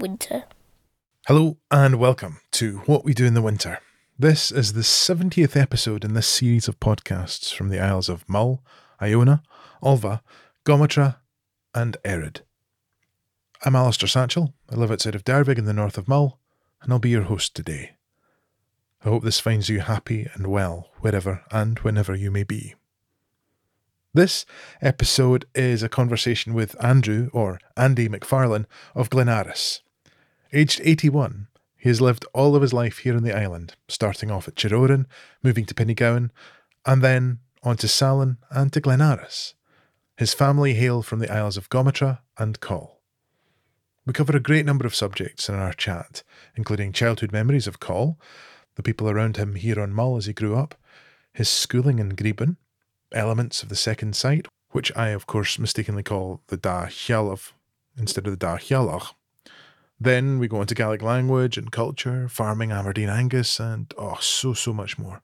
winter. Hello and welcome to What We Do in the Winter. This is the 70th episode in this series of podcasts from the Isles of Mull, Iona, Ulva, Gometra, and Erraid. I'm Alistair Satchell. I live outside of Dervaig in the north of Mull, and I'll be your host today. I hope this finds you happy and well wherever and whenever you may be. This episode is a conversation with Andrew, or Andy Macfarlane, of Glen Aros. Aged 81, he has lived all of his life here on the island, starting off at Tiroran, moving to Pennygown, and then on to Salen and to Glen Aros. His family hail from the Isles of Gometra and Coll. We cover a great number of subjects in our chat, including childhood memories of Coll, the people around him here on Mull as he grew up, his schooling in Gribun, elements of the second sight, which I, of course, mistakenly call the Da Hjalov instead of the Da Hjalach, then we go into Gaelic language and culture, farming Aberdeen Angus, and oh, so, so much more.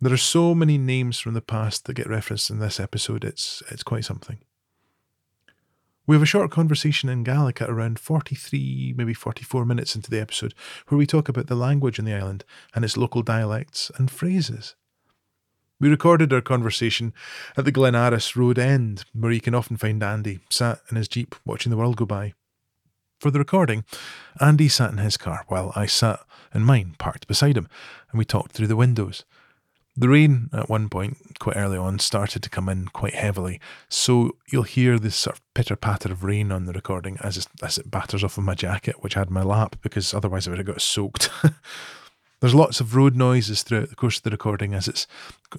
There are so many names from the past that get referenced in this episode, it's, it's quite something. We have a short conversation in Gaelic at around 43, maybe 44 minutes into the episode, where we talk about the language in the island and its local dialects and phrases. We recorded our conversation at the Glen Aros Road end, where you can often find Andy, sat in his Jeep watching the world go by. For the recording, Andy sat in his car while I sat in mine, parked beside him, and we talked through the windows. The rain, at one point, quite early on, started to come in quite heavily, so you'll hear this sort of pitter patter of rain on the recording as it, as it batters off of my jacket, which I had my lap, because otherwise I would have got soaked. There's lots of road noises throughout the course of the recording as it's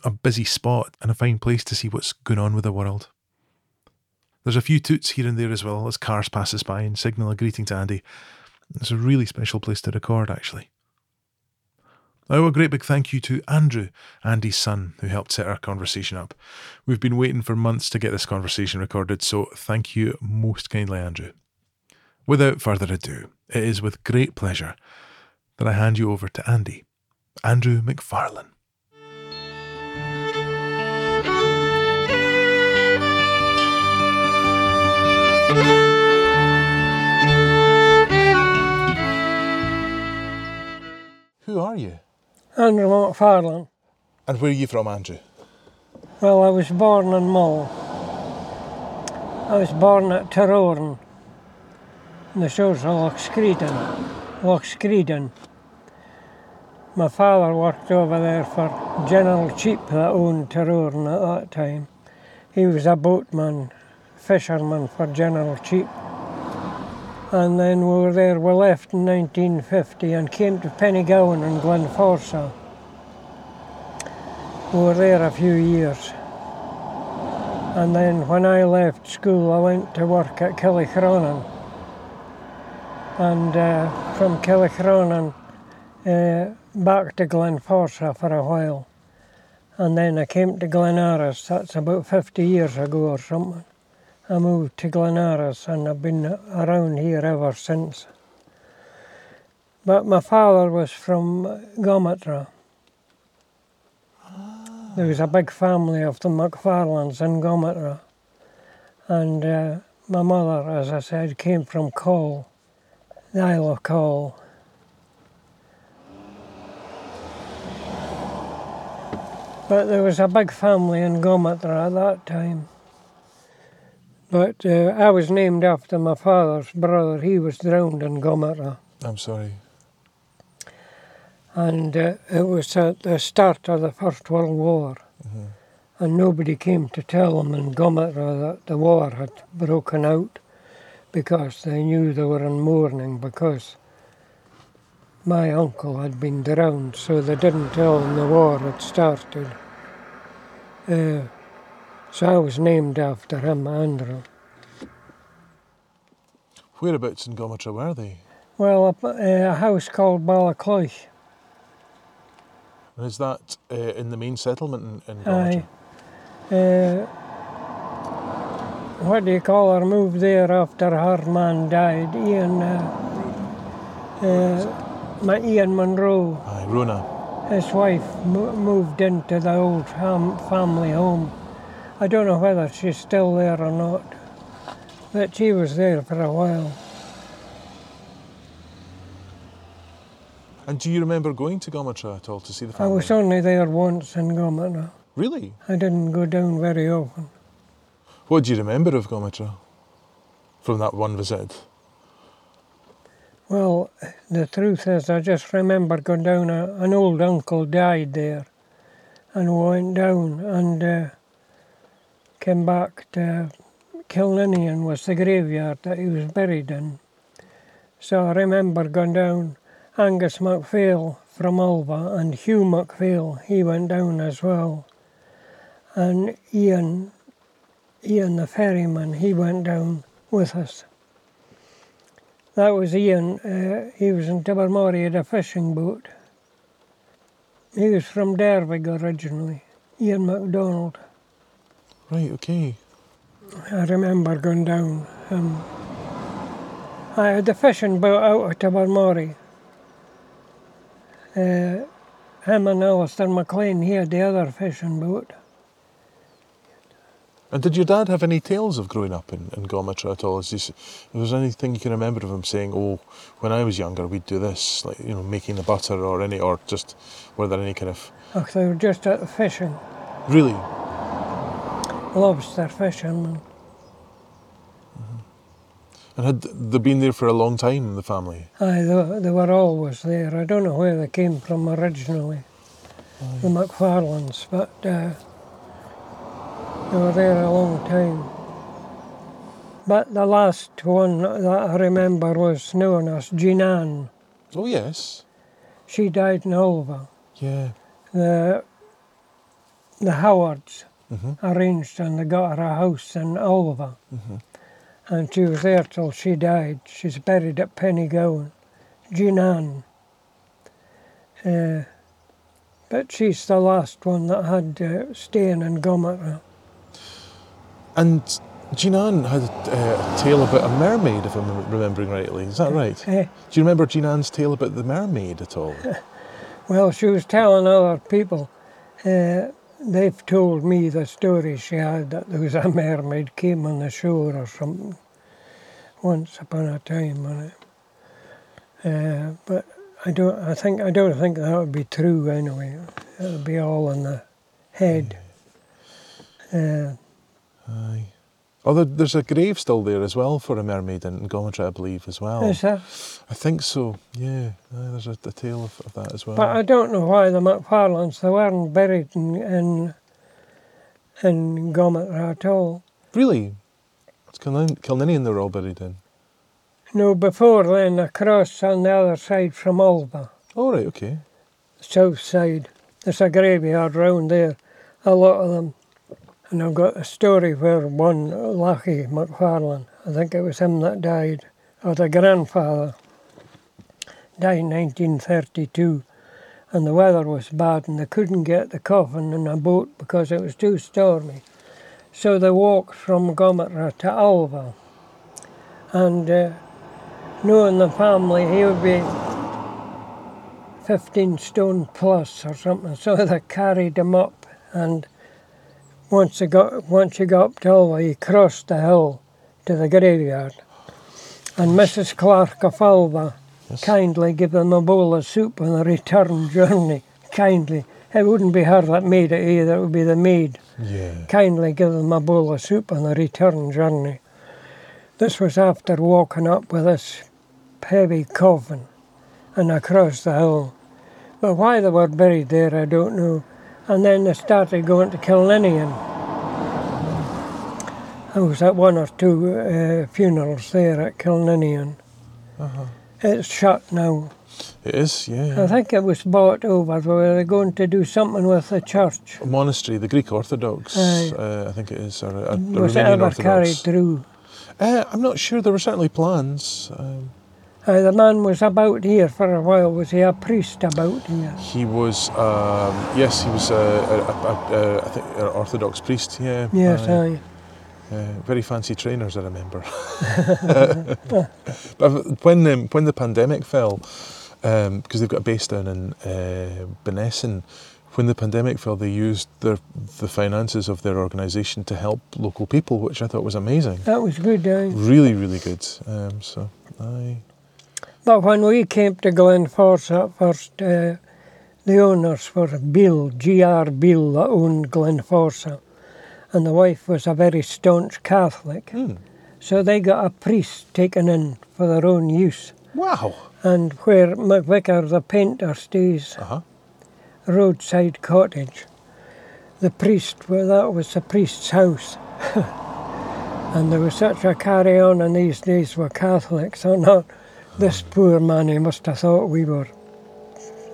a busy spot and a fine place to see what's going on with the world. There's a few toots here and there as well as cars pass us by and signal a greeting to Andy. It's a really special place to record, actually. Oh, a great big thank you to Andrew, Andy's son, who helped set our conversation up. We've been waiting for months to get this conversation recorded, so thank you most kindly, Andrew. Without further ado, it is with great pleasure that I hand you over to Andy, Andrew Macfarlane. Who are you? Andrew Macfarlane. And where are you from, Andrew? Well, I was born in Mull. I was born at Tiroran, in the shores of Loch Scridain. Loch Scridain. My father worked over there for General Cheape that owned Tiroran at that time. He was a boatman, fisherman for General Cheape. And then we were there, we left in 1950 and came to Pennygown and Glenforsa. We were there a few years. And then when I left school, I went to work at Killichronan. And uh, from Killichronan uh, back to Glenforsa for a while. And then I came to Glen Aros, that's about 50 years ago or something. I moved to Glen Aros and I've been around here ever since. But my father was from Gometra. There was a big family of the Macfarlanes in Gometra. And uh, my mother, as I said, came from Coll, the Isle of Coll. But there was a big family in Gometra at that time. But uh, I was named after my father's brother. He was drowned in Gometra. I'm sorry. And uh, it was at the start of the First World War. Mhm. And nobody came to tell them in Gometra that the war had broken out because they knew they were in mourning because my uncle had been drowned, so they didn't tell them the war had started. Uh, so I was named after him, Andrew. Whereabouts in Gometra were they? Well, a, a house called Balacloich. And is that uh, in the main settlement in, in Aye. Uh, what do you call her? Moved there after her man died. Ian, uh, uh, my Ian Monroe. Aye, Rona. His wife mo- moved into the old fam- family home. I don't know whether she's still there or not, but she was there for a while. And do you remember going to Gometra at all to see the family? I was only there once in Gometra. Really? I didn't go down very often. What do you remember of Gometra from that one visit? Well, the truth is, I just remember going down. A, an old uncle died there, and we went down and uh, came back to Kilninian was the graveyard that he was buried in. So I remember going down. Angus MacPhail from Ulva and Hugh MacPhail, he went down as well. And Ian, Ian the ferryman, he went down with us. That was Ian. Uh, he was in Tobermory, had a fishing boat. He was from Dervaig originally, Ian MacDonald. Right, okay. I remember going down. Um, I had the fishing boat out of Tobermory. Uh, him and Alistair McLean, he had the other fishing boat. And did your dad have any tales of growing up in, in Gometra at all? Is this, was there anything you can remember of him saying, "Oh, when I was younger, we'd do this," like you know, making the butter or any, or just were there any kind of Oh, they were just at the fishing, really? Lobster fishing. And had they been there for a long time, the family? Aye, they, they were always there. I don't know where they came from originally, the Macfarlanes, but uh, they were there a long time. But the last one that I remember was known as Jinan. Oh yes, She died in Ulva. yeah. The, the Howards hmm arranged and they got her a house in Ulva. hmm And she was there till she died. She's buried at Pennygown. Jinan. Uh, but she's the last one that had uh, staying in Gometra. And Jinan had uh, a tale about a mermaid, if I'm remembering rightly. Is that right? Eh, Do you remember Jinan's tale about the mermaid at all? well, she was telling other people. Uh, they've told me the story she had that there was a mermaid came on the shore or something once upon a time on it. Uh, but I don't. I think I don't think that would be true anyway. It would be all in the head. Uh, Aye. Oh, there, there's a grave still there as well for a mermaid in Gometra, I believe, as well. is that? I think so. Yeah, uh, there's a, a tale of, of that as well. But I don't know why the McFarlands they weren't buried in in, in Gometra at all. really, it's Kilnin- Kilninian they were all buried in. No, before then, across on the other side from Ulva, Oh right, okay. south side, there's a graveyard round there, a lot of them. And I've got a story where one, Lucky Macfarlane, I think it was him that died, or the grandfather, died in 1932. And the weather was bad, and they couldn't get the coffin in a boat because it was too stormy. So they walked from Gometra to Ulva. And uh, knowing the family, he would be 15 stone plus or something. So they carried him up, and once he got once he got up to Ulva, he crossed the hill to the graveyard. And Mrs. Clark of Ulva Yes. kindly gave him a bowl of soup on the return journey. Kindly. It wouldn't be her that made it either, it would be the maid. Yeah. Kindly give them a bowl of soup on the return journey. This was after walking up with this heavy coffin and across the hill. But why they were buried there, I don't know. And then they started going to Kilninian. I was at one or two uh, funerals there at Kilninian. Uh-huh. It's shut now. It is. Yeah. I think it was bought over. They Were they going to do something with the church? A monastery, the Greek Orthodox. Uh, I think it is, or a Was it ever carried through? Uh, I'm not sure. There were certainly plans. Um, Uh, the man was about here for a while. Was he a priest about here? he was. Um, yes, he was. A, a, a, I think an Orthodox priest. Yeah. Yes, aye. Uh, very fancy trainers, I remember. but when um, when the pandemic fell, because they've got a base down in uh, Bunessan, when the pandemic fell, they used their the finances of their organisation to help local people, which I thought was amazing. That was good. Aye. Really, really good. Um, so, aye. But when we came to Glenforsa at first, uh, the owners were Bill, G.R. Bill, that owned Glenforsa. And the wife was a very staunch Catholic. Hmm. So they got a priest taken in for their own use. Wow. And where McVicker the painter stays, Uh huh. roadside cottage, the priest, well, that was the priest's house. and there was such a carry on in these days with Catholics or not. This poor man, he must have thought we were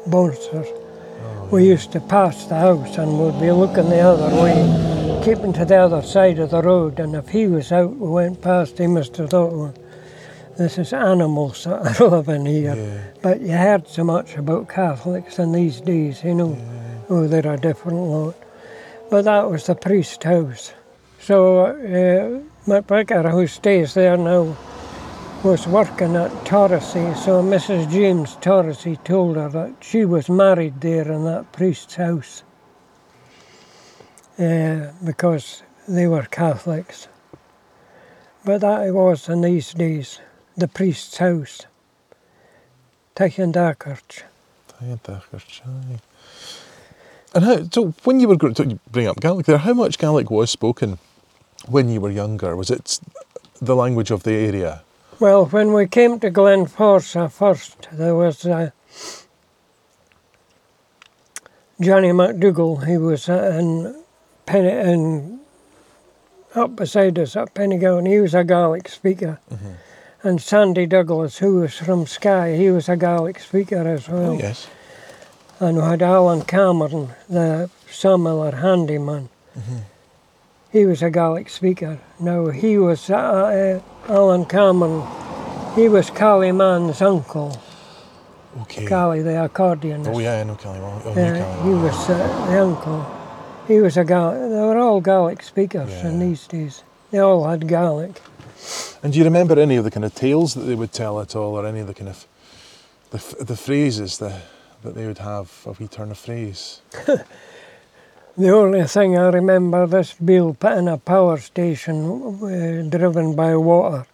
monsters. we used to pass the house and we'd be looking the other way, keeping to the other side of the road. And if he was out, we went past, he must have thought, well, this is animals that are living here. Yeah. But you heard so much about Catholics in these days, you know. Oh, they're a different lot. But that was the priest's house. So uh, McVicker, who stays there now, was working at Torosay. So Mrs. James Torosay told her that she was married there in that priest's house uh, because they were Catholics. But that was in these days, the priest's house. Tychendakirch. And how, so when you were growing you bring up Gaelic there, how much Gaelic was spoken when you were younger? Was it the language of the area? Well, when we came to Glen Glenforsa first, there was uh, Johnny McDougall. He was uh, in, Pen- in up beside us at Pennygown. He was a Gaelic speaker. And Sandy Douglas, who was from Skye, he was a Gaelic speaker as well. Oh, yes. And we had Alan Cameron, the sawmiller handyman. He was a Gaelic speaker. Now, he was, uh, uh, Alan Cameron, he was Callie Mann's uncle, Okay. Callie the accordionist. Oh, yeah, I know Callywall. Oh, Uh, yeah, he was uh, the uncle. He was a Gaelic. They were all Gaelic speakers in these days. They all had Gaelic. And do you remember any of the kind of tales that they would tell at all, or any of the kind of the, the phrases that, that they would have, a wee turn of phrase? The only thing I remember this Bill in a power station uh, driven by water.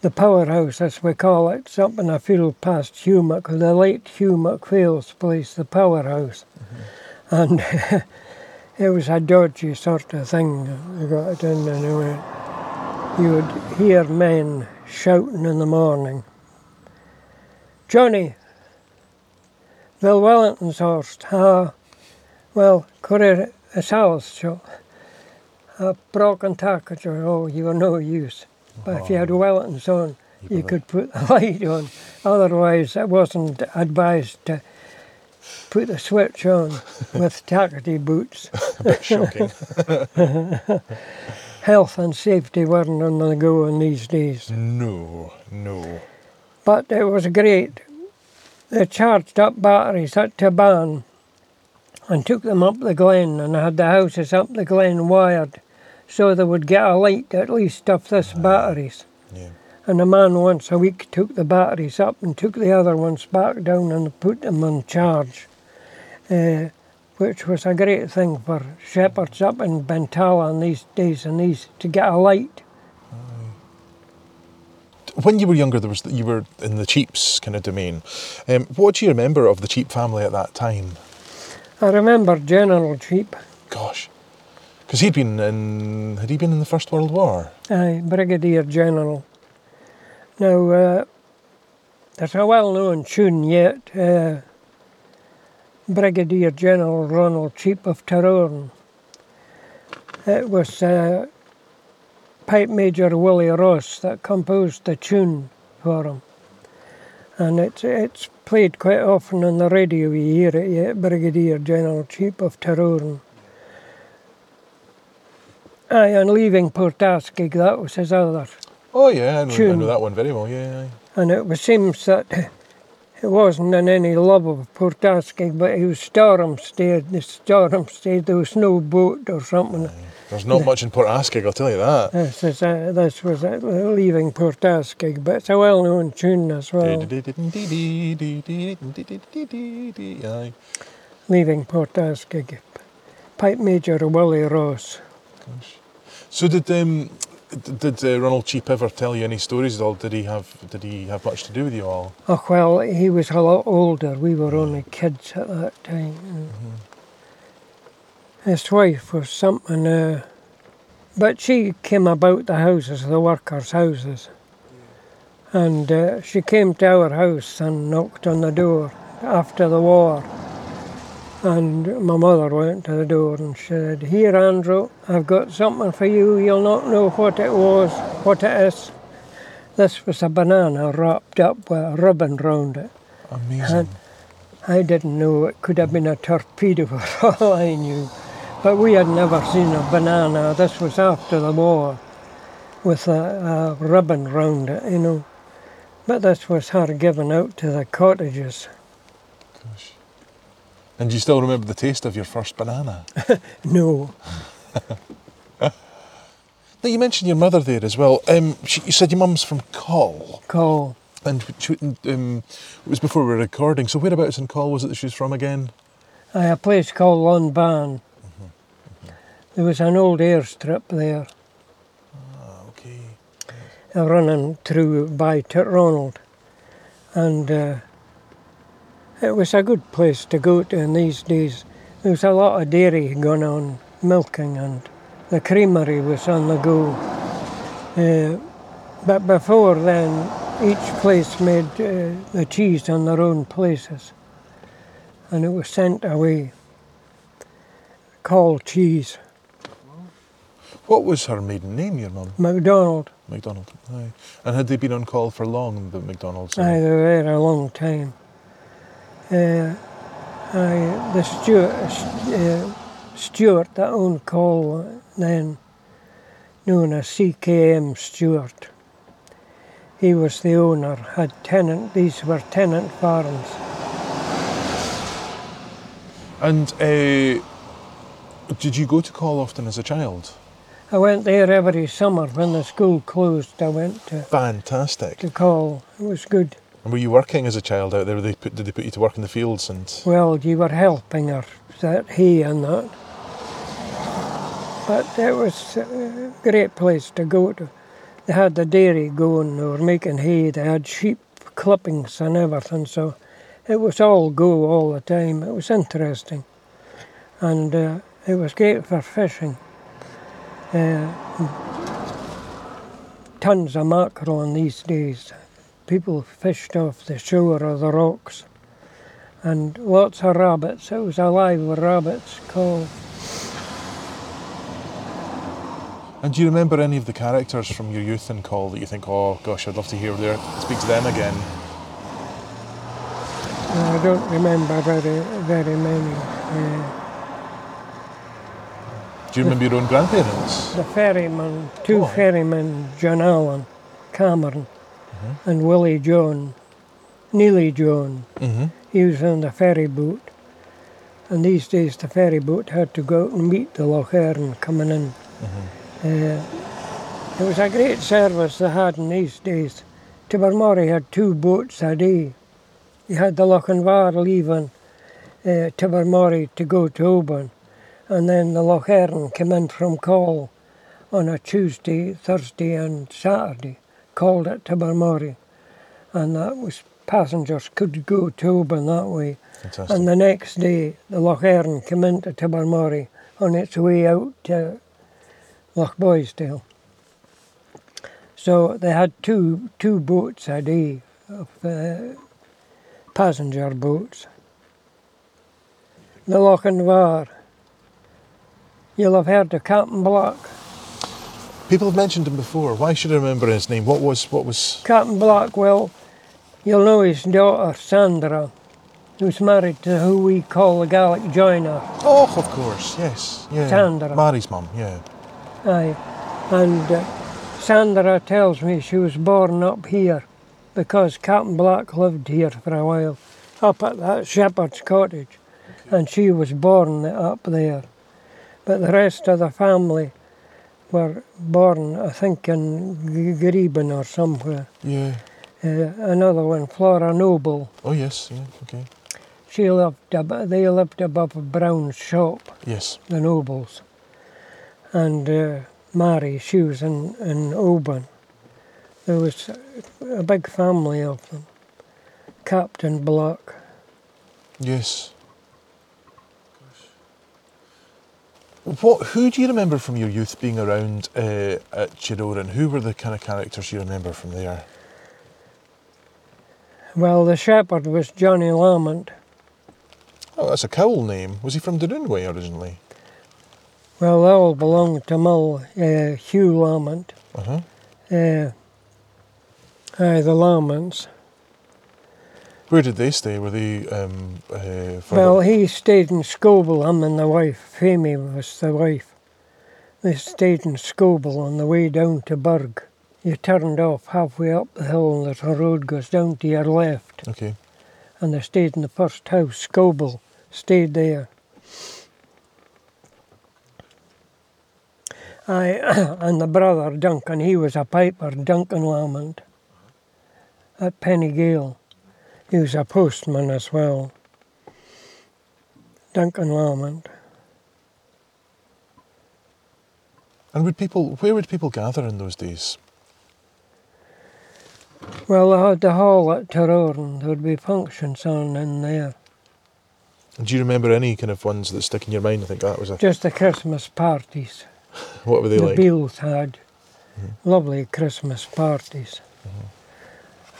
The powerhouse, as we call it, it's up in a field past Humock, the late Hugh McPhail's place, the powerhouse. And it was a dodgy sort of thing. They got it in went, you would hear men shouting in the morning, Johnny, Bill Wellington's horse, ah, well, Salscho, a south? A broken tackage, oh, you were no use. But if you had Wellington's on, you better- could put the light on. Otherwise, it wasn't advised to put the switch on with tackety boots. A bit shocking. Health and safety weren't on the go in these days. no, no. But it was great. They charged up batteries at Taban and took them up the glen and had the houses up the glen wired so they would get a light at least off this batteries. Yeah. And a man once a week took the batteries up and took the other ones back down and put them on charge, uh, which was a great thing for shepherds up in Bentala in these days and these to get a light. When you were younger, there was you were in the Cheapes kind of domain. Um, what do you remember of the Cheape family at that time? I remember General Cheape, Gosh, because he'd been in had he been in the First World War? aye, Brigadier General. Now, uh, there's a well-known tune yet, uh, Brigadier General Ronald Cheape of Tiroran. It was uh, Pipe Major Willie Ross that composed the tune for him. And it's, it's played quite often on the radio, you hear it yet, Brigadier General Cheape of Tiroran. Aye, and leaving Port Askaig, that was his other. Oh yeah, I know, I know that one very well. Yeah, And it was seems that it wasn't in any love of Port Askaig, but he was Stormstead. The Stormstead, there was no boat or something. There's not much in Port Askaig, I'll tell you that. This, is, uh, this was uh, leaving Port Askaig, but it's a well-known tune as well. Leaving Port Askaig. Pipe Major Willie Ross. So did um, Did uh, Ronald Cheape ever tell you any stories at all? Did he have Did he have much to do with you all? Oh, well, he was a lot older. We were only kids at that time. and His wife was something, uh, but she came about the houses, the workers' houses. And uh, she came to our house and knocked on the door after the war. And my mother went to the door and said, Here, Andrew, I've got something for you. You'll not know what it was, what it is. This was a banana wrapped up with a ribbon round it. Amazing. I didn't know it could have been a torpedo for all I knew. But we had never seen a banana. This was after the war with a, a ribbon round it, you know. But this was her given out to the cottages. Gosh. And do you still remember the taste of your first banana? No, Now you mentioned your mother there as well. Um, she, you said your mum's from Coll, Coll. and she, um, it was before we were recording. So whereabouts in Coll was it that she was from again? I a place called Lunban. There was an old airstrip there Ah, okay. uh, running through by Ronald. And uh, it was a good place to go to in these days. There was a lot of dairy going on, milking, and the creamery was on the go. Uh, but before then, each place made uh, the cheese on their own places. And it was sent away. Called cheese. What was her maiden name, your mum? MacDonald. McDonald. Aye. And had they been on Coll for long, the McDonald's? Aye, they were there a long time. Uh, aye, the Stewart, uh, Stewart that owned Coll then, known as CKM Stewart. He was the owner, had tenant, these were tenant farms. And uh, did you go to Coll often as a child? I went there every summer when the school closed. I went to, Fantastic. to Coll. It was good. And were you working as a child out there? They put, did they put you to work in the fields? And Well, you were helping her, that hay and that. But it was a great place to go to. They had the dairy going, they were making hay, they had sheep clippings and everything, so it was all go all the time. It was interesting. And uh, it was great for fishing. Uh, tons of mackerel in these days. People fished off the shore or the rocks and lots of rabbits. It was alive with rabbits called. and do you remember any of the characters from your youth in Coll that you think, oh gosh, I'd love to hear their speak to them again? I don't remember very very many. Uh, Do you remember your own grandparents? the ferryman, two ferrymen, John Allen, Cameron, and Willie John, Neely John. Mm-hmm. He was on the ferry boat. And these days the ferry boat had to go out and meet the Lochearn coming in. Uh, it was a great service they had in these days. Tobermory had two boats a day. You had the Lochinvar leaving uh, Tobermory to go to Oban, and then the Lochearn came in from Coll on a Tuesday, Thursday, and Saturday, called at Tobermory, and that was passengers could go to Oban that way. Fantastic. And the next day, the Lochearn came into Tobermory on its way out to Lochboisdale. So they had two two boats a day of uh, passenger boats. The Lochinvar. You'll have heard of Captain Black. People have mentioned him before. Why should I remember his name? What was what was? Captain Black, well, you'll know his daughter Sandra, who's married to who we call the Gallic joiner. Oh, of course, yes, yeah. Sandra. Mary's mum, yeah. Aye, and uh, Sandra tells me she was born up here because Captain Black lived here for a while, up at that shepherd's cottage, and she was born up there. But the rest of the family were born, I think, in G- Gribun or somewhere. Yeah. Uh, another one, Flora Noble, Oh yes, yeah. Okay. she lived, ab- they lived above Brown's shop. Yes. the nobles. And uh, Mary, she was in, in Oban. There was a big family of them. Captain Block. Yes. What? Who do you remember from your youth being around uh, at Tiroran? Who were the kind of characters you remember from there? Well, the shepherd was Johnny Lamont. Oh, that's a cowl name. Was he from Doonway originally? Well, they all belonged to Mull, uh, Hugh Lamont. Uh huh. Uh, aye, the Lamonts. Where did they stay? Were they? Um, uh, Well, he stayed in Scobel, him and the wife. Amy was the wife. They stayed in Scobel on the way down to Burg. You turned off halfway up the hill and a road goes down to your left. Okay. And they stayed in the first house, Scobel. Stayed there. I and the brother Duncan, he was a piper, Duncan Lamont, at Pennyghael. He was a postman as well. Duncan Lamont. And would people? Where would people gather in those days? Well, they had the hall at Tiroran. There would be functions on in there. Do you remember any kind of ones that stick in your mind? I think that was a. Just the Christmas parties What were they the like? Beals had. Mm-hmm. Lovely Christmas parties. Mm-hmm.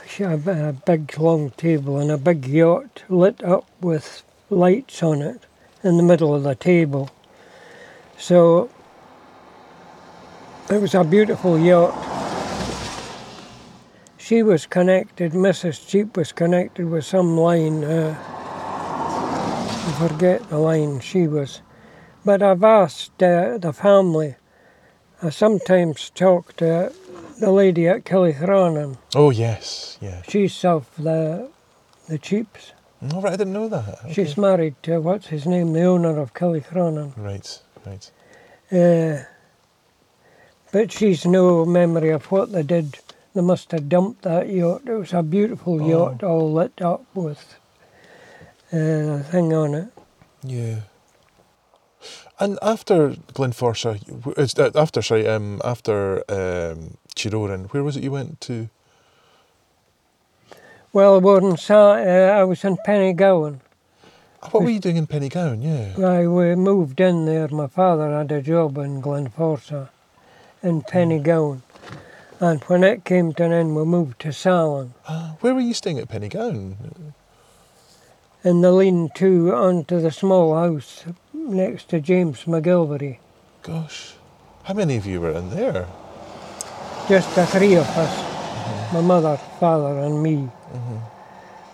She a big long table and a big yacht lit up with lights on it in the middle of the table. So it was a beautiful yacht. She was connected, Mrs. Cheape was connected with some line. Uh, I forget the line she was. But I've asked uh, the family. I sometimes talk to the lady at Killichronan. Oh yes, yeah. She's of the the Cheapes. All right, I didn't know that. Okay. She's married to what's his name, the owner of Killichronan. Right, right. Uh, but she's no memory of what they did. They must have dumped that yacht. It was a beautiful Oh. yacht, all lit up with uh, a thing on it. Yeah. And after Glenforsa, it's, after sorry, um, after um, Tiroran, where was it you went to? Well, saw, uh, I was in Pennygown. What were you doing in Pennygown? Yeah. I we moved in there. My father had a job in Glenforsa, in Pennygown. And when it came to an end, we moved to Salen. Ah, where were you staying at Pennygown? In the lean-to onto the small house next to James McGilvery. Gosh, how many of you were in there? Just the three of us. Mm-hmm. My mother, father and me. Mm-hmm.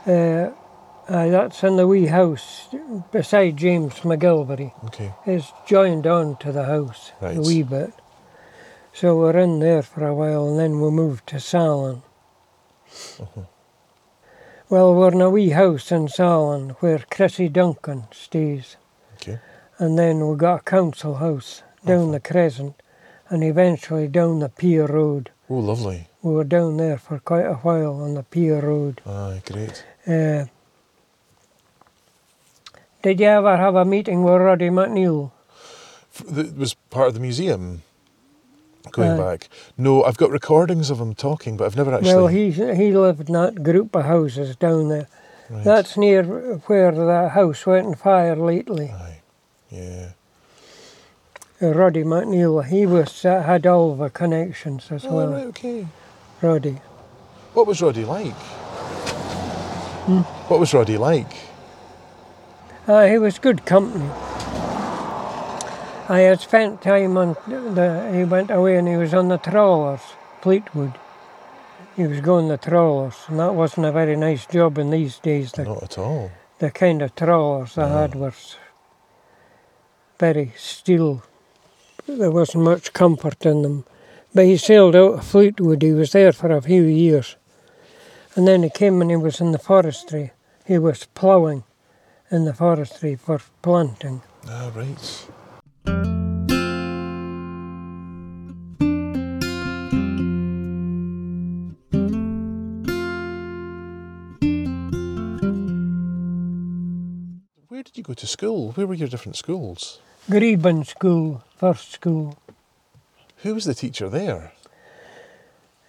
Uh, aye, that's in the wee house beside James McGilvery. Okay. It's joined on to the house Right. a wee bit. So we're in there for a while and then we moved to Salen. Mm-hmm. Well, we're in a wee house in Salen where Chrissy Duncan stays. Okay. And then we got a council house down the Crescent and eventually down the Pier Road. Oh, lovely. We were down there for quite a while on the Pier Road. Aye, great. Uh, did you ever have a meeting with Roddy McNeil? It was part of the museum. Going Aye. back, no, I've got recordings of him talking, but I've never actually. Well, he he lived in that group of houses down there. Right. That's near where the house went on fire lately. Aye, yeah. Roddy McNeil, he was uh, had all the connections as Oh, well. right, okay. Roddy. What was Roddy like? Hmm? What was Roddy like? Uh, he was good company. I had spent time on the. He went away and he was on the trawlers, Fleetwood. He was going the trawlers, and that wasn't a very nice job in these days. The, Not at all. the kind of trawlers they had were very steel. There wasn't much comfort in them. But he sailed out of Fleetwood. He was there for a few years. And then he came and he was in the forestry. He was ploughing in the forestry for planting. Ah, right. Where did you go to school? Where were your different schools? Gribun School, first school. Who was the teacher there?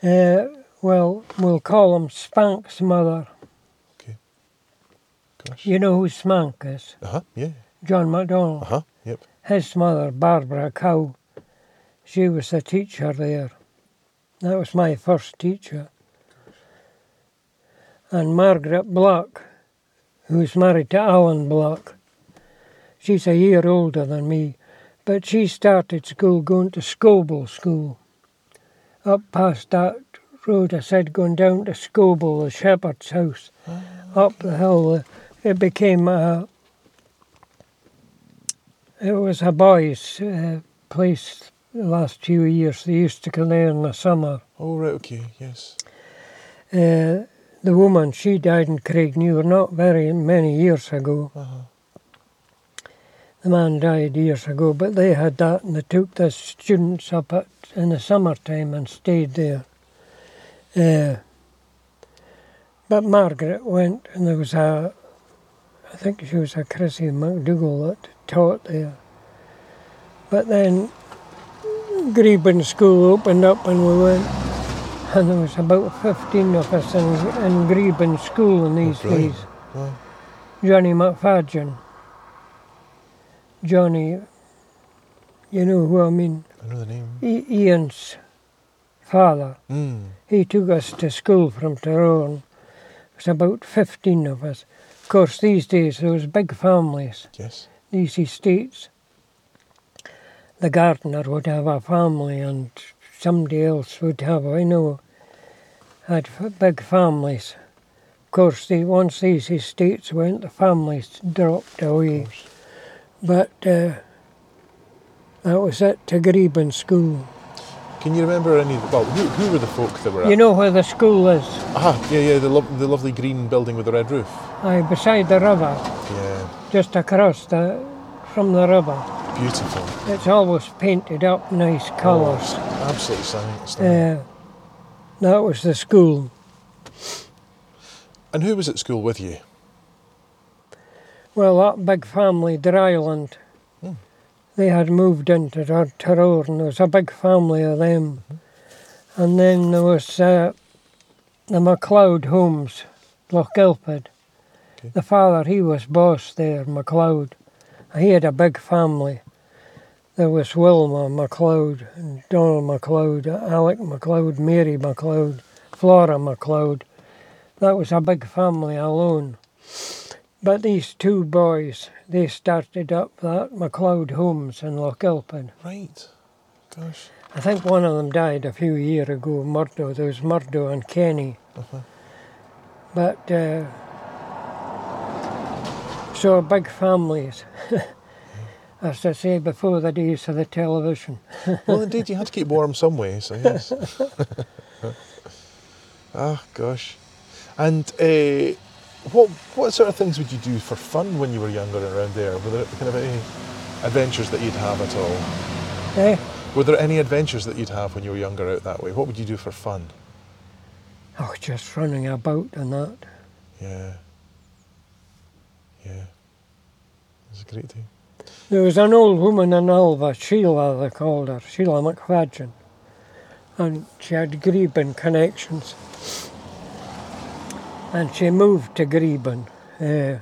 Uh, well, we'll call him Spank's mother. Okay. Gosh. You know who Spank is? Uh huh. Yeah. John MacDonald. Uh huh. Yep. His mother, Barbara Cow, she was the teacher there. That was my first teacher. And Margaret Block, who's married to Alan Block, she's a year older than me, but she started school going to Scobel School. Up past that road, I said, going down to Scobel, the shepherd's house, up the hill. uh, It became a it was a boys' uh, place the last few years. They used to come there in the summer. Oh right. Okay. Yes. Uh, the woman, she died in Craignure not very many years ago. Uh huh. The man died years ago, but they had that and they took the students up at, in the summertime and stayed there. Uh, but Margaret went and there was a, I think she was a Chrissy McDougall that taught there. But then Gribun School opened up and we went, and there was about 15 of us in, in Gribun School in these days. Wow. Johnny McFadgen. Johnny, you know who I mean? I know the name. I- Ian's father. Mm. He took us to school from Tiroran. It was about 15 of us. Of course, these days there was big families, Yes. these estates. The gardener would have a family and somebody else would have, I know, had f- big families. Of course, they, once these estates went, the families dropped away. But uh, that was at to School. Can you remember any? Well, who, who were the folk that were? You at? know where the school is? Ah, Yeah. Yeah. The lo- the lovely green building with the red roof. Aye, beside the river, Yeah. just across the from the river. Beautiful. It's always painted up nice colours. Oh, absolutely stunning. stunning. Uh, that was the school. and who was at school with you? Well, that big family, Dryland, Hmm. they had moved into Tiroran. and There was a big family of them. And then there was uh, the MacLeod homes, Lochgilphead. Okay. The father, he was boss there, MacLeod. He had a big family. There was Wilma MacLeod, and Donald MacLeod, Alec MacLeod, Mary MacLeod, Flora MacLeod. That was a big family alone. But these two boys, they started up that MacLeod Homes in Lochgilphead. Right. Gosh. I think one of them died a few years ago, Murdo. There was Murdo and Kenny. Uh-huh. But, uh, so big families. As I say, before the days of the television. well, indeed, you had to keep warm some way. So yes. ah, gosh. And uh, what what sort of things would you do for fun when you were younger around there? Were there kind of any adventures that you'd have at all? Eh? Were there any adventures that you'd have when you were younger out that way? What would you do for fun? Oh, just running about and that. Yeah. Yeah. It was a great thing. There was an old woman in Ulva, Sheila they called her, Sheila McFadgen. And she had Gribun connections. And she moved to Gribun. Uh,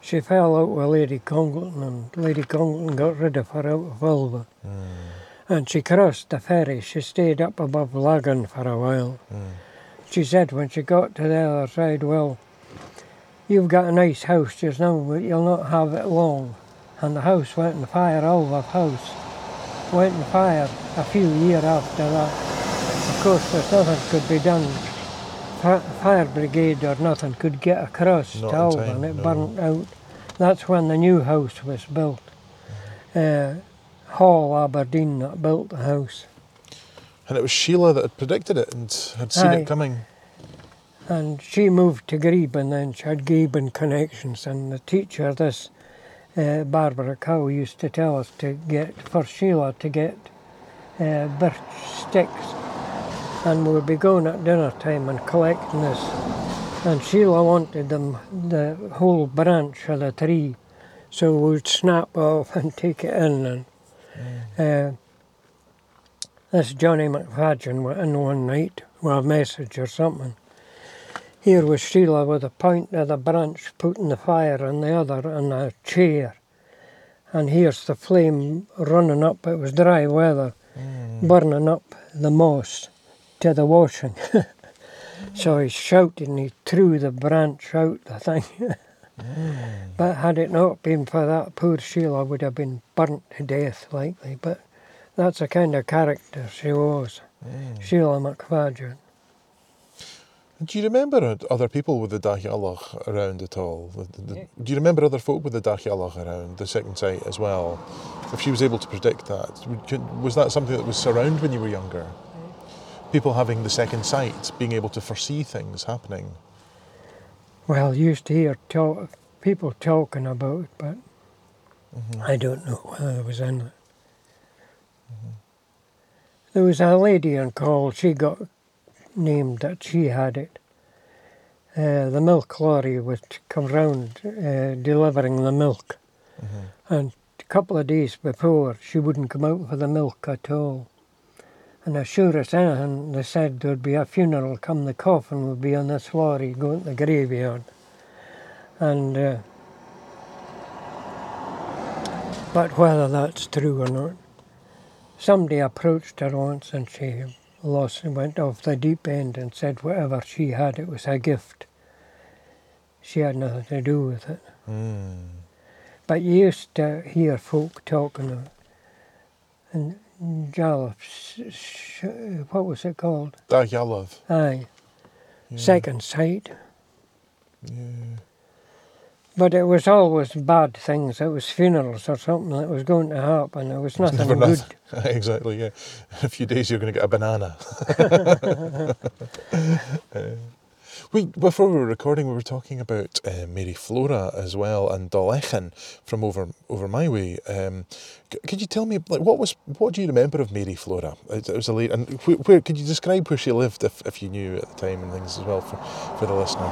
she fell out with Lady Congleton and Lady Congleton got rid of her out of Ulva. And she crossed the ferry. She stayed up above Lagan for a while. She said when she got to the other side, well, you've got a nice house just now, but you'll not have it long and the house went in fire, Ulva House went in fire a few years after that. Of course, there's nothing could be done. Fi- Fire brigade or nothing could get across Not to time, it no. burnt out. That's when the new house was built. Uh, Hall Aberdeen that built the house, And it was Sheila that had predicted it and had seen Aye. it coming. and she moved to Gribun. Then she had Gribun connections, and the teacher, this uh, Barbara Cow used to tell us to get for Sheila to get uh, birch sticks, and we'd be going at dinner time and collecting this. And Sheila wanted them the whole branch of the tree, so we'd snap off and take it in. And uh, This Johnny McFadgen went in one night with a message or something. Here was Sheila with a point of the branch putting the fire on the other and a chair. And here's the flame running up. It was dry weather, burning up the moss to the washing. so he shouted and he threw the branch out the thing. But had it not been for that, poor Sheila would have been burnt to death likely. But that's the kind of character she was, mm. Sheila McFadgen. Do you remember other people with the Dahialach around at all? The- the- Yeah. Do you remember other folk with the Dahialach around, the second sight as well? If she was able to predict that, was that something that was around when you were younger? People having the second sight, being able to foresee things happening. Well, used to hear talk, people talking about it, but I don't know whether it was in it. There was a lady on Coll, she got named that she had it. Uh, the milk lorry would come round uh, delivering the milk. And a couple of days before, she wouldn't come out for the milk at all. And as sure as anything, they said there'd be a funeral come, the coffin would be on this lorry going to the graveyard. And, uh, but whether that's true or not, somebody approached her once and she lost and went off the deep end and said whatever she had, it was a gift. She had nothing to do with it. Mm. But you used to hear folk talking of and Sh- what was it called? Dahialav. Aye, Yeah. second sight. Yeah. But it was always bad things. It was funerals or something that was going to happen. It was nothing good. nothing. exactly, yeah. In a few days you're going to get a banana. Uh, Uh, we, before we were recording, we were talking about uh, Mary Flora as well and Dolechan from over over my way. Um, c- could you tell me, like, what was what do you remember of Mary Flora? It, it was a late, and where, where could you describe where she lived if, if you knew at the time and things as well for, for the listener?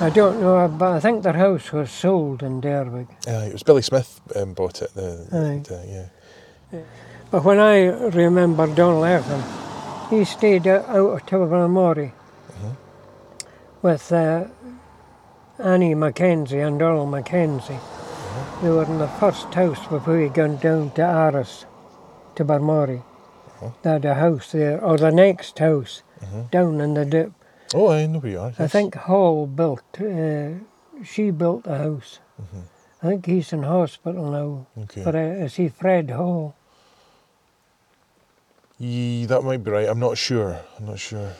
I don't know, but I think their house was sold in Dervaig. Uh, it was Billy Smith um, bought it. The, the- yeah. But when I remember Donald Evan, he stayed out of Tobermory. With uh, Annie Mackenzie and Donald Mackenzie. They were in the first house before he gone down to Aros, to Barmori. Mhm. They had a house there, or the next house Mhm. down in the dip. Oh, I know where you are. I think Hall built, uh, she built the house. Mhm. I think he's in hospital now. Okay. But uh, is he Fred Hall? Ye, that might be right. I'm not sure. I'm not sure.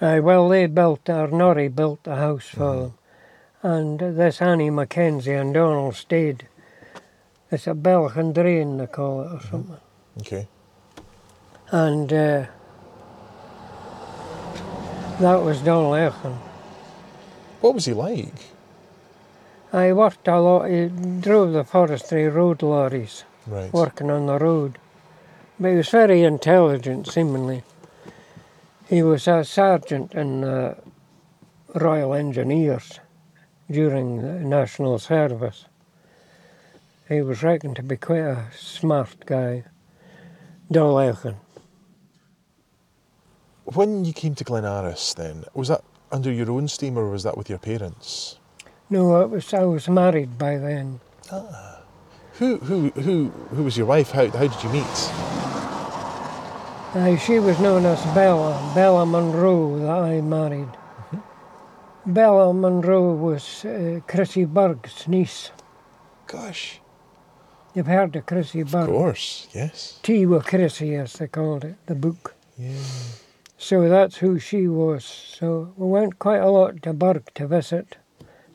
Aye, well, they built, or Norrie built the house for Mhm. them. And this Annie Mackenzie and Donald stayed. It's a Belgian drain, they call it, or something. Okay. And uh, that was Donald Echen. What was he like? I worked a lot, he drove the forestry road lorries, Right. working on the road. But he was very intelligent, seemingly. He was a sergeant in the Royal Engineers during the National Service. He was reckoned to be quite a smart guy. Dolechan. When you came to Glen Aros, then was that under your own steam or was that with your parents? No, it was, I was married by then. Ah. Who who who who was your wife? How how did you meet? Aye, she was known as Bella, Bella Monroe that I married. Bella Monroe was uh, Chrissy Burg's niece. Gosh. You've heard of Chrissy Burg? Of course. Yes. Tea with Chrissy, as they called it, the book. Yeah. So that's who she was. So we went quite a lot to Burg to visit.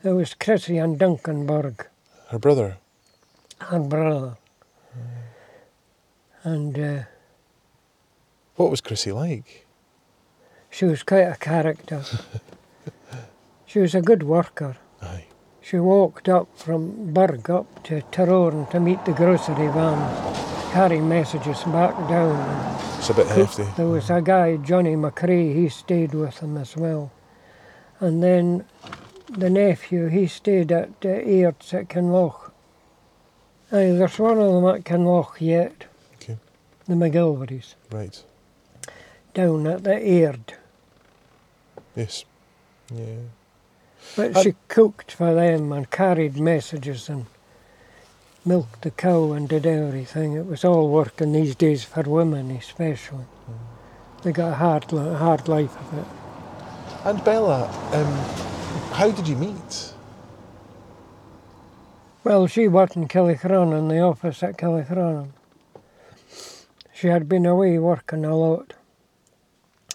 There was Chrissy and Duncan Burg, Her brother. her brother. And uh, What was Chrissy like? she was quite a character. she was a good worker. Aye. She walked up from Burg up to Tiroran to meet the grocery van, carry messages back down. It's a bit hefty. There was a guy, Johnny McCrae, he stayed with them as well. And then the nephew, he stayed at uh, Airts at Kinloch. Aye, there's one of them at Kinloch yet, Okay. the McGilverys. Right. Down at the Aird. Yes. Yeah. But And- she cooked for them and carried messages and milked the cow and did everything. It was all work in these days for women especially. They got a hard, hard life of it. And Bella, um, how did you meet? Well, she worked in Killichronan, in the office at Killichronan. She had been away working a lot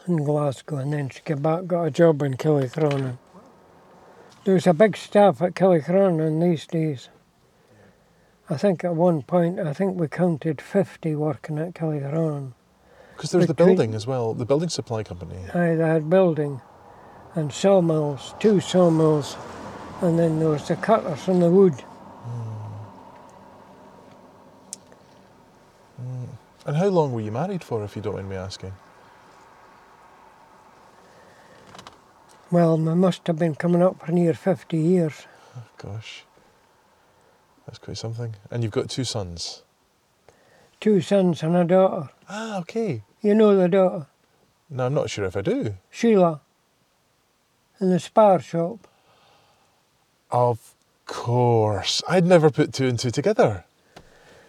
in Glasgow and then she came back, got a job in Killichronan. There was a big staff at Killichronan these days. I think at one point, I think we counted 50 working at Killichronan. Because there was the building as well, the building supply company. Aye, they had building and sawmills, two sawmills, and then there was the cutters and the wood. Hmm. Hmm. And how long were you married for, if you don't mind me asking? Well, we must have been coming up for near 50 years. Oh, gosh. That's quite something. And you've got two sons. Two sons and a daughter. Ah, okay. You know the daughter, No, I'm not sure if I do. Sheila, in the spar shop. Of course. I'd never put two and two together.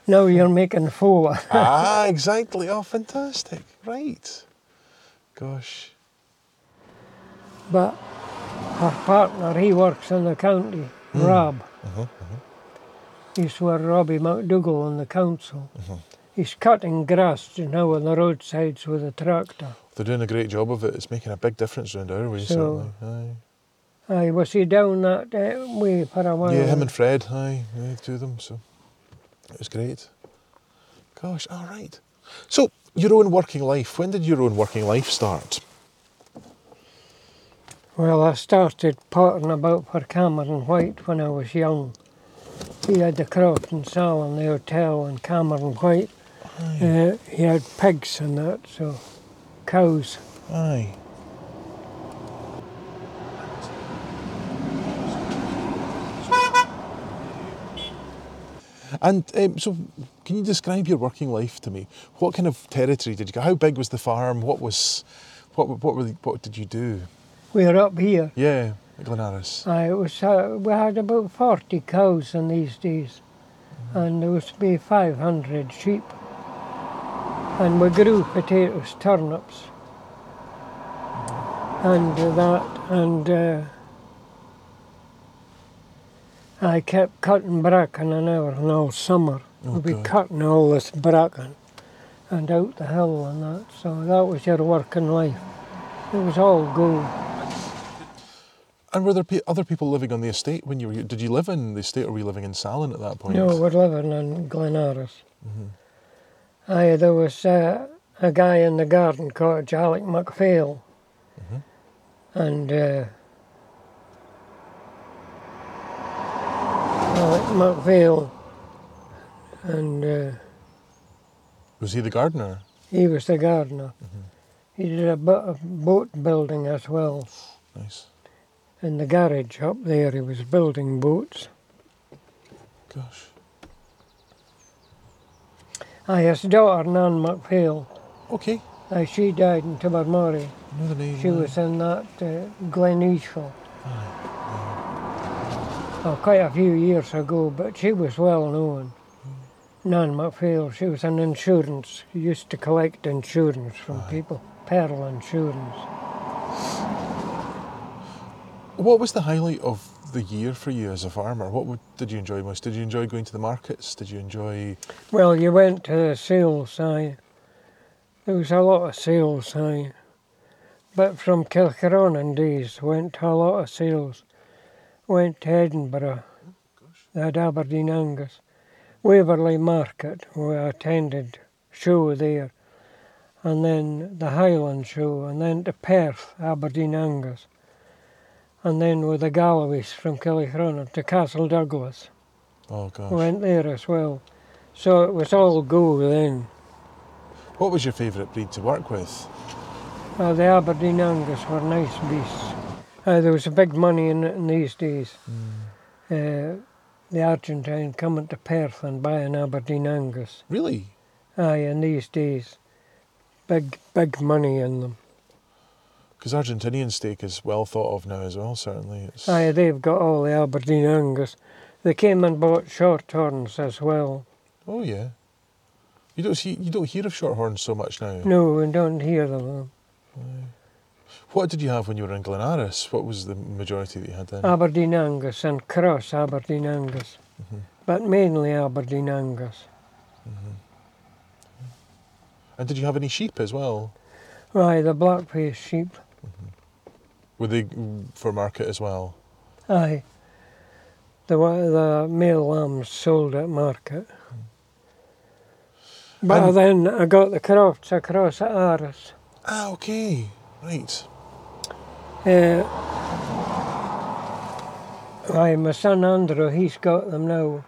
Now you're making four. ah, exactly. Oh, fantastic. Right. Gosh. But her partner, he works in the county, Rob. Uh-huh, He's with Robbie McDougall on the council. He's cutting grass you know on the roadsides with a tractor. They're doing a great job of it. It's making a big difference around our way, So- certainly. Aye, was he down that uh, way for a Aye. while? Yeah, him and Fred, aye, aye, two of them, so it was great. Gosh, all right. So, your own working life, when did your own working life start? Well, I started potting about for Cameron White when I was young. He had the Crofton Salen, the hotel in Cameron White. Uh, he had pigs and that, so cows. Aye. And um, so, can you describe your working life to me? What kind of territory did you go? How big was the farm? What was, what what were the, what did you do? We're up here. Yeah, at Glen Aros. It was, uh, we had about 40 cows in these days, and there was to be 500 sheep. And we grew potatoes, turnips, and that, and uh, I kept cutting bracken and everything all summer. Oh, We'd be God. cutting all this bracken and out the hill and that. So that was your working life. It was all gold. And were there pe- other people living on the estate when you were? Did you live in the estate, or were you living in Salen at that point? No, we're living in Glen Aros. Aye, there was uh, a guy in the garden cottage, Alec McPhail, and uh, Alec McPhail, and uh, Was he the gardener? he was the gardener. He did a bo- boat building as well. Nice. In the garage up there, he was building boats. Gosh. Aye, his daughter, Nan McPhail, Okay. aye, she died in Tobermory. I know name. She was in that uh, Glen. Oh, quite a few years ago, but she was well known. Nan McPhail, she was an insurance, used to collect insurance from people, Pearl Insurance. What was the highlight of the year for you as a farmer? What would, did you enjoy most? Did you enjoy going to the markets? Did you enjoy? Well, you went to the sales. There was a lot of sales, aye. But from Killichronan days, went to a lot of sales. Went to Edinburgh, they had Aberdeen Angus. Waverley Market, we attended show there. And then the Highland show, and then to Perth, Aberdeen Angus. And then with the Galloways from Killichronan to Castle Douglas. Oh gosh. Went there as well. So it was all go then. What was your favourite breed to work with? Uh, the Aberdeen Angus were nice beasts. Uh, there was a big money in it in these days. Uh, the Argentine coming to Perth and buying Aberdeen Angus. Really? Aye, in these days. big, big money in them. Because Argentinian steak is well thought of now as well, certainly. It's, Aye, they've got all the Aberdeen Angus. They came and bought shorthorns as well. oh, yeah. You don't, see, you don't hear of shorthorns so much now. No, we don't hear of them. What did you have when you were in Glen Aros? What was the majority that you had then? Aberdeen Angus and cross Aberdeen Angus, Mhm. but mainly Aberdeen Angus. And did you have any sheep as well? Aye, the black faced sheep. Were they for market as well? Aye. The, the male lambs sold at market. But And- then I got the crofts across at Aros. Ah, okay. Right. Uh, aye, my son Andrew, he's got them now.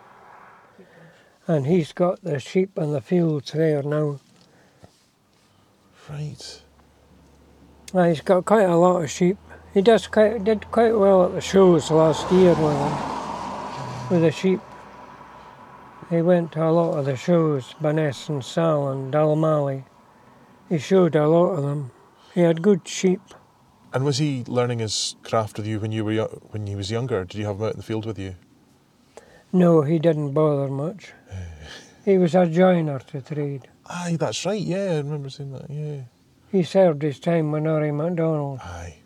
And he's got the sheep in the fields there now. Right. Aye, he's got quite a lot of sheep. He does quite, did quite well at the shows last year with them, with the sheep. He went to a lot of the shows, Banes and Sal and Dalmally. He showed a lot of them. He had good sheep. And was he learning his craft with you when you were when he was younger? Did you have him out in the field with you? No, he didn't bother much. He was a joiner to trade. Aye, that's right. Yeah, I remember seeing that. Yeah. He served his time with Norrie MacDonald. Aye.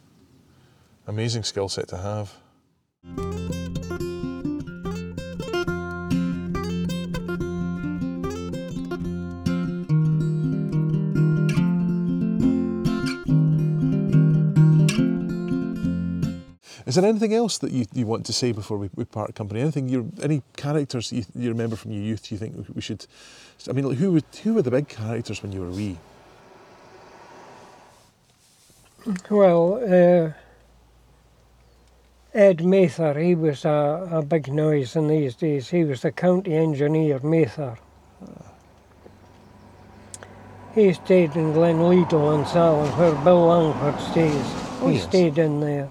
Amazing skill set to have. Is there anything else that you, you want to say before we, we part company? Anything you any characters you, you remember from your youth? You think we should? I mean, like, who would, who were the big characters when you were wee? Well, uh, Ed Mather, he was a, a big noise in these days. He was the county engineer, Mather. He stayed in Glenleadle and Salen, where Bill Langford stays. Oh, he yes. stayed in there.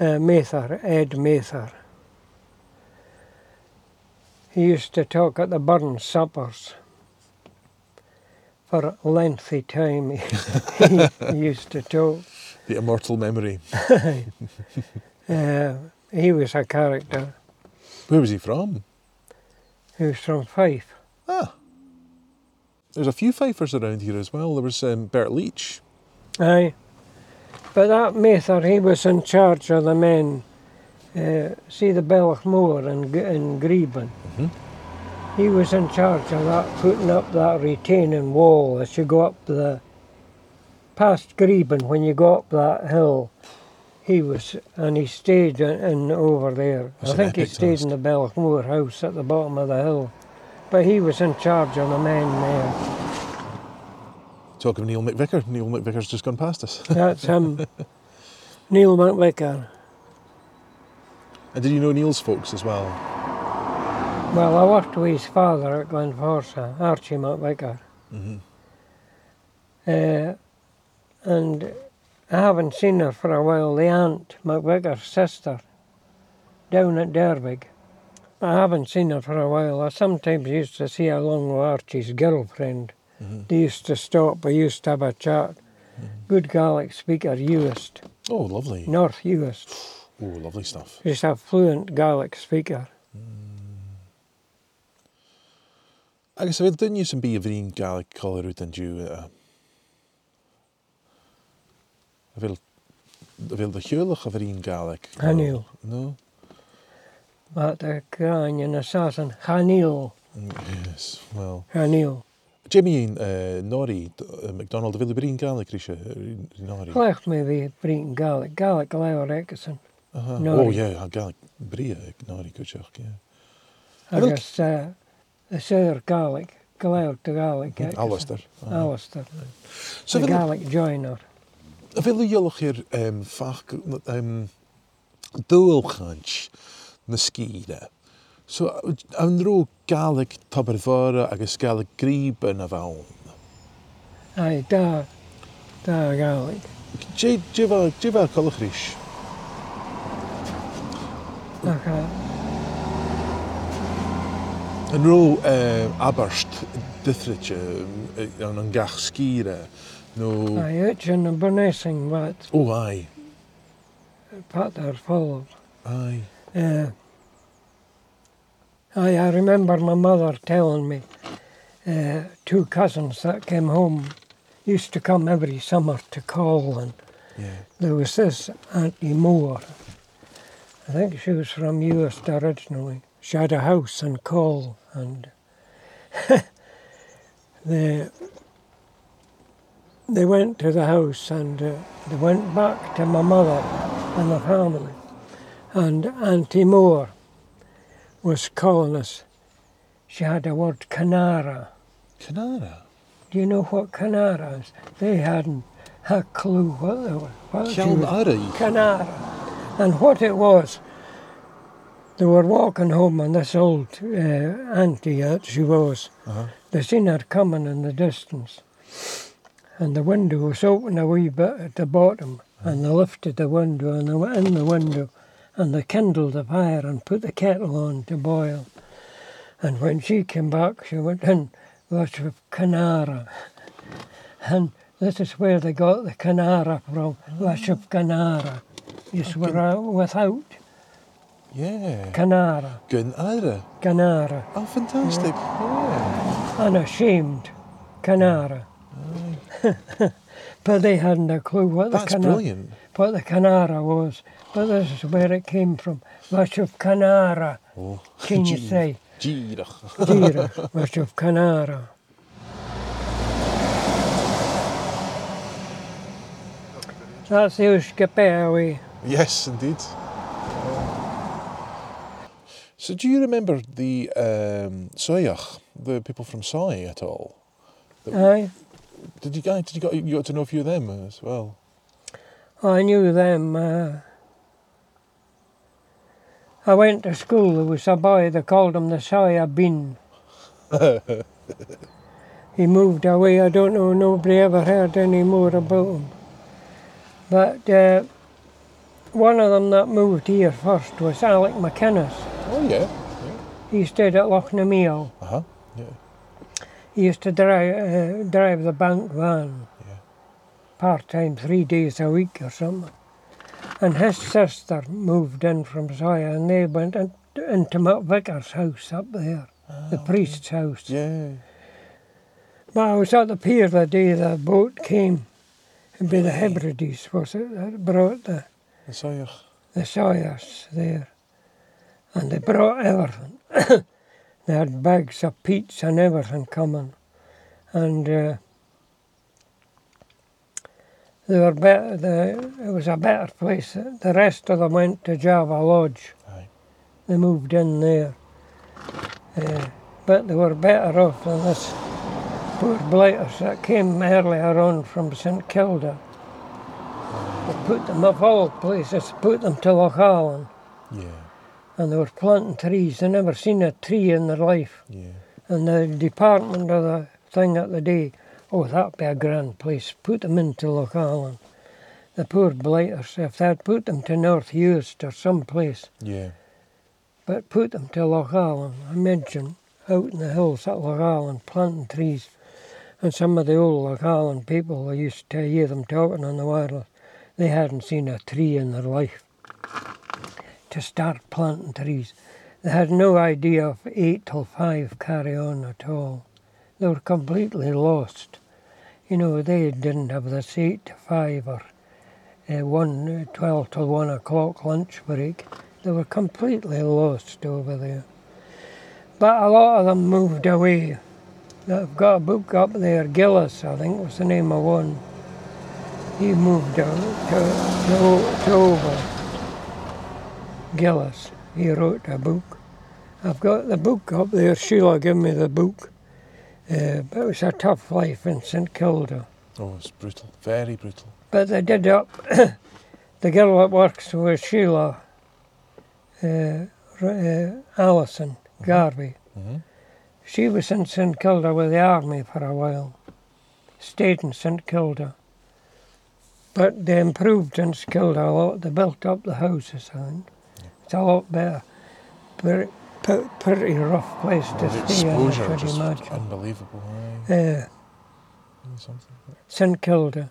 Uh, Mather, Ed Mather. He used to talk at the burn suppers for a lengthy time. he, he used to talk. The immortal memory. Uh, he was a character. Where was he from? He was from Fife. Ah. There's a few Fifers around here as well. There was um, Bert Leach. Aye. But that Mather, he was in charge of the men. Uh, see the Bellochmore G- in Gribun. Mhm. He was in charge of that, putting up that retaining wall as you go up the past Gribun. When you go up that hill, he was, and he stayed in, in over there. That's I think he stayed task. in the Bellochmore house at the bottom of the hill. But he was in charge of the men there. Talk of Neil McVicker. Neil McVicker's just gone past us. That's him. Neil McVicker. and did you know Neil's folks as well? Well, I worked with his father at Glenforsa, Archie McVicker. Mhm. Uh, and I haven't seen her for a while, the aunt, McVicker's sister, down at Dervaig. I haven't seen her for a while. I sometimes used to see her along with Archie's girlfriend. Mhm. They used to stop, we used to have a chat. Mm-hmm. Good Gaelic speaker, Uist, Oh, lovely. North Uist. Oh, lovely stuff. He's a fluent Gaelic speaker. Agus bhfuil duine san bí a bhrín Gaelic choirú an dú a bhfuil bhfuil de cheolach a bhrín Gaelic. Aniu. No? But the Grain and Assassin, Hanil, Mm, Yes, well. Hanil. Jimmy uh, Norrie, uh, McDonald, bhfuil bhrín Gaelic ríise Norrie. Left me the Breton Gaelic, Gaelic Leo Rickerson. Uh-huh. Norrie. Oh, yeah, a Gaelic bria Norrie goteach, yeah. I Look. guess uh, the Southern Gaelic, Gaelic to Gaelic. Rickerson. Alistair. Uh-huh. Alistair, So the bhfuil Gaelic joiner. a fel yw'ch i'r um, ffach um, dwylchant na sgida. So, yn rhyw galeg tabarfara agos galeg grib yn y fawn? Ai, da, da galeg. Ti fa colwch rys? Ac a... Yn rhyw uh, abarst dythrych yn gach sgira, no... Ai, eich yn y bynnesing, wat, O, ai, pat ar ffol. ai. Uh, I, I remember my mother telling me uh, two cousins that came home used to come every summer to Coll, and Yeah. there was this Auntie Moore. I think she was from Uist originally. She had a house in Coll, and they they went to the house and uh, they went back to my mother and the family. And Auntie Moore was calling us. She had a word Canara. Canara. Do you know what Canara is? They hadn't a clue what they were. What was- Canara. And what it was, they were walking home and this old uh, auntie that she was, Uh-huh. they seen her coming in the distance. And the window was open a wee bit at the bottom. And they lifted the window and they went in the window and they kindled the fire and put the kettle on to boil. And when she came back, she went in lots of Canara. And this is where they got the Canara from, Lash of Canara. Yes, we're uh, without Yeah. Canara, Gun ara. Canara, Oh, fantastic. Yeah. unashamed Canara. but they hadn't a clue what the Canara, brilliant. what the Canara was. But this is where it came from. Lash of Canara, Oh. can you say? Gírach. Dear, Lash of Canara. That's the Ushkapewi. Yes, indeed. So, do you remember the um, Soyach, the people from Soay at all? Aye, Did you guys, did you got, you got to know a few of them as well? I knew them. Uh, I went to school. There was a boy, they called him the Soya Bin. he moved away. I don't know, nobody ever heard any more about him. But uh, one of them that moved here first was Alec McInnes. Oh yeah. He stayed at Lochnameal. Uh huh. He used to drive, uh, drive the bank van Yeah. part time, three days a week or something. And his sister moved in from Zoya and they went in, into McVicker's house up there, the priest's house. Yeah. But I was at the pier the day the boat came. It'd be the Hebrides, was it, that brought the, The Soyach. the Sawyers there. And they brought everything. they had bags of peats and everything coming. And uh, they were better, the, it was a better place. The rest of them went to Java Lodge. Aye. They moved in there. Uh, but they were better off than this poor blighters that came earlier on from St Kilda. They put them of all places, put them to Lochaline Yeah. And they were planting trees. They never seen a tree in their life. Yeah. And the department of the thing at the day, oh, that'd be a grand place. Put them into Lochaline. The poor blighters, if they'd put them to North Uist or some place, Yeah. but put them to Lochaline, imagine out in the hills at Lochaline planting trees. And some of the old Lochaline people, I used to hear them talking on the wireless, they hadn't seen a tree in their life. To start planting trees. They had no idea of eight till five carry on at all. They were completely lost. You know, they didn't have this eight to five or uh, one, uh, 12 till one o'clock lunch break. They were completely lost over there. But a lot of them moved away. I've got a book up there, Gillis, I think was the name of one. He moved out to, to, to Oval. Gillis, he wrote a book. I've got the book up there, Sheila gave me the book. Uh, but it was a tough life in St Kilda. Oh, it's brutal. Very brutal. But they did up. the girl that works with Sheila, uh, uh, Alison Garvey, Mhm. she was in St Kilda with the army for a while. Stayed in St Kilda. But they improved in St Kilda a lot. They built up the houses, I think. It's a lot better. Per- p- pretty rough place to the stay I should just imagine. unbelievable. Something. St Kilda.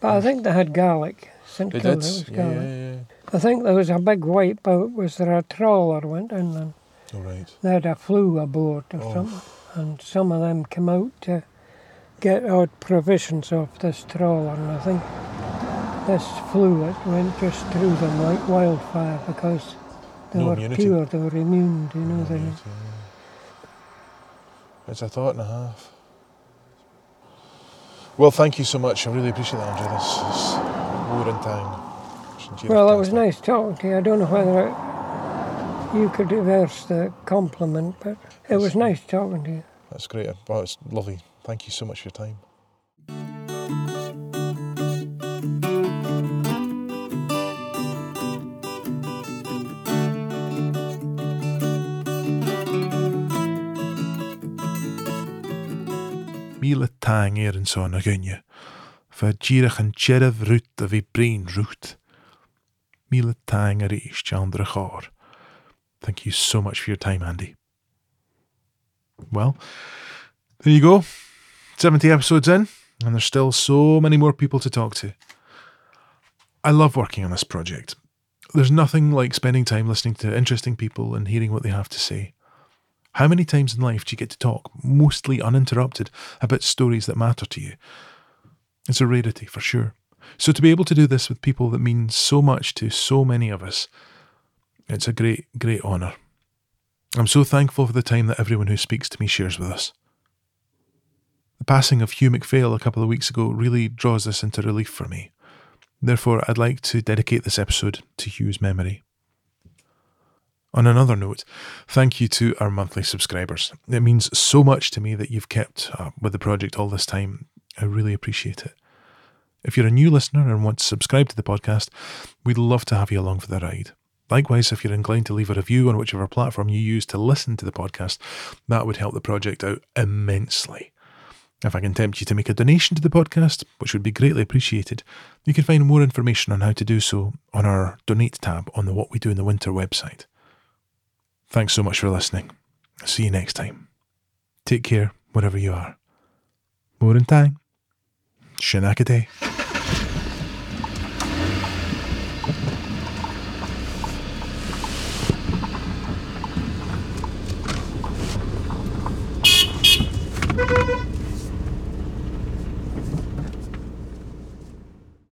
But I think they had garlic. St They Kilda did. was Yeah, Gaelic. yeah, yeah. I think there was a big white boat. Was there a trawler went in and All right. they had a flu aboard or Oh. something? And some of them came out to get odd provisions off this trawler. And I think this fluid went just through them like wildfire because they No were immunity. pure, they were immune, you know. All They, yeah. It's a thought and a half. Well, thank you so much. I really appreciate that, Andrew. This is more in time. well, it was nice talking to you. I don't know whether it, you could reverse the compliment, but it was nice talking to you. That's great. Well, it's lovely. Thank you so much for your time. Míle tang er en son a gunje, for gyrach an tjerf rut a vi brin rut. Míle tang a reis chandra chor. Thank you so much for your time, Andy. Well, there you go. 70 episodes in, and there's still so many more people to talk to. I love working on this project. There's nothing like spending time listening to interesting people and hearing what they have to say. How many times in life do you get to talk, mostly uninterrupted, about stories that matter to you? It's a rarity for sure. So to be able to do this with people that mean so much to so many of us, it's a great, great honour. I'm so thankful for the time that everyone who speaks to me shares with us. The passing of Hugh MacPhail a couple of weeks ago really draws this into relief for me. Therefore, I'd like to dedicate this episode to Hugh's memory. On another note, thank you to our monthly subscribers. It means so much to me that you've kept up with the project all this time. I really appreciate it. If you're a new listener and want to subscribe to the podcast, we'd love to have you along for the ride. Likewise, if you're inclined to leave a review on whichever platform you use to listen to the podcast, that would help the project out immensely. If I can tempt you to make a donation to the podcast, which would be greatly appreciated, you can find more information on how to do so on our donate tab on the What We Do in the Winter website. Thanks so much for listening. See you next time. Take care wherever you are. More in time. Shinakade.